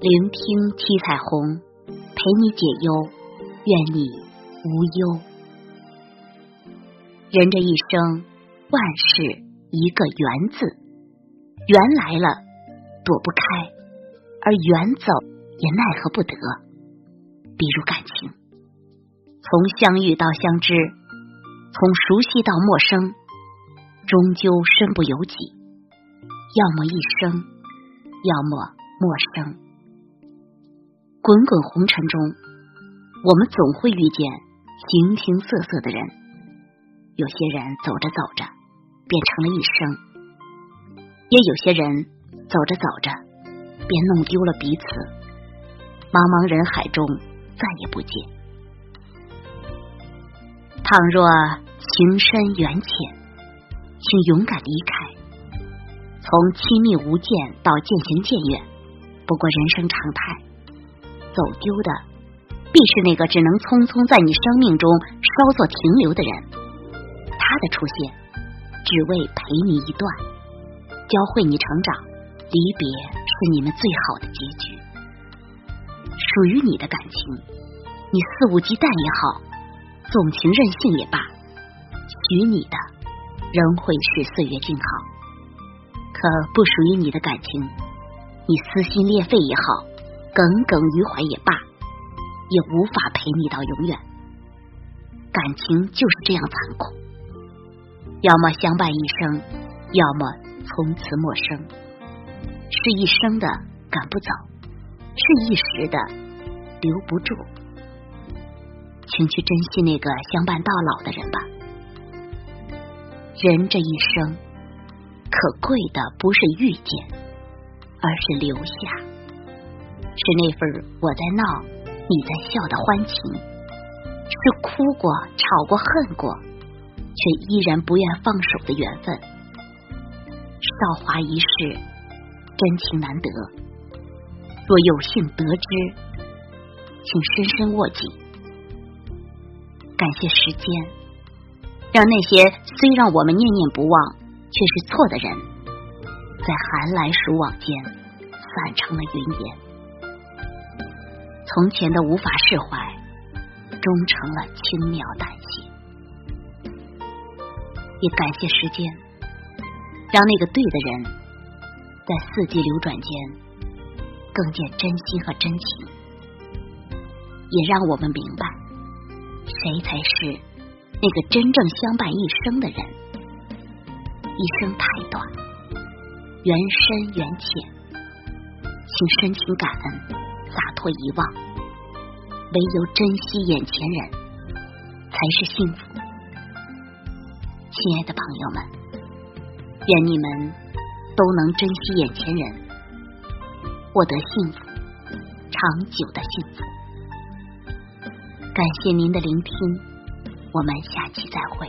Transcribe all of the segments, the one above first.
聆听七彩虹，陪你解忧，愿你无忧。人这一生，万事一个缘字，缘来了躲不开，而缘走也奈何不得。比如感情，从相遇到相知，从熟悉到陌生，终究身不由己，要么一生，要么陌生。滚滚红尘中，我们总会遇见形形色色的人。有些人走着走着变成了一生，也有些人走着走着便弄丢了彼此。茫茫人海中再也不见。倘若情深缘浅，请勇敢离开。从亲密无间到渐行渐远，不过人生常态。走丢的，必是那个只能匆匆在你生命中稍作停留的人。他的出现，只为陪你一段，教会你成长。离别是你们最好的结局。属于你的感情，你肆无忌惮也好，纵情任性也罢，许你的仍会是岁月静好。可不属于你的感情，你撕心裂肺也好。耿耿于怀也罢，也无法陪你到永远。感情就是这样残酷，要么相伴一生，要么从此陌生。是一生的赶不走，是一时的留不住。请去珍惜那个相伴到老的人吧。人这一生，可贵的不是遇见，而是留下。是那份我在闹，你在笑的欢情，是哭过、吵过、恨过，却依然不愿放手的缘分。韶华一世，真情难得。若有幸得知，请深深握紧。感谢时间，让那些虽让我们念念不忘却是错的人，在寒来暑往间散成了云烟。从前的无法释怀，终成了轻描淡写。也感谢时间，让那个对的人，在四季流转间，更见真心和真情。也让我们明白，谁才是那个真正相伴一生的人。一生太短，缘深缘浅，请深情感恩。洒脱遗忘，唯有珍惜眼前人，才是幸福。亲爱的朋友们，愿你们都能珍惜眼前人，获得幸福，长久的幸福。感谢您的聆听，我们下期再会。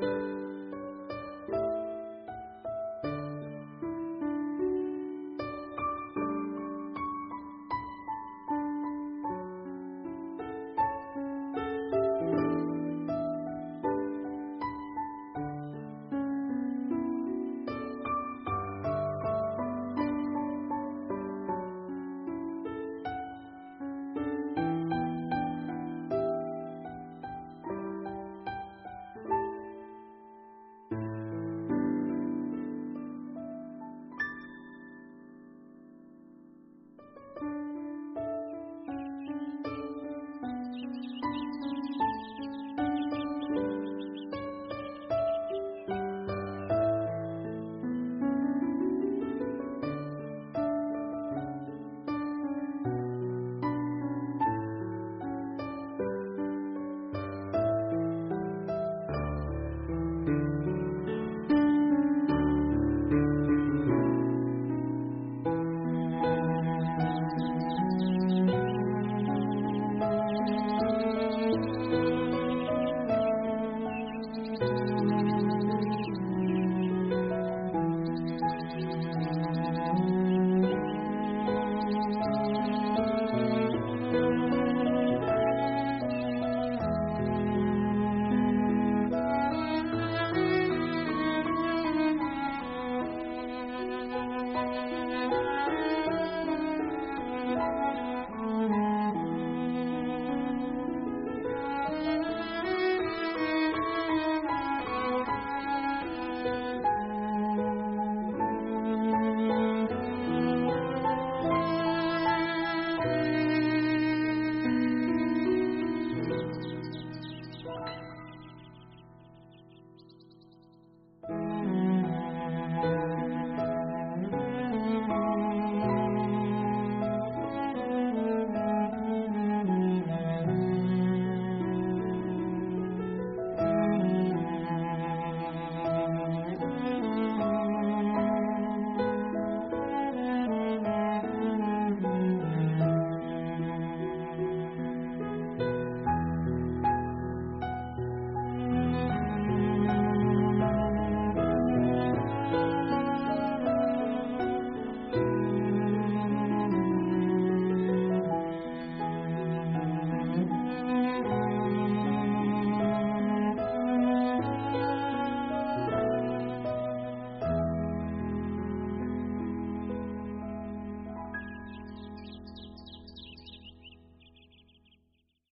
You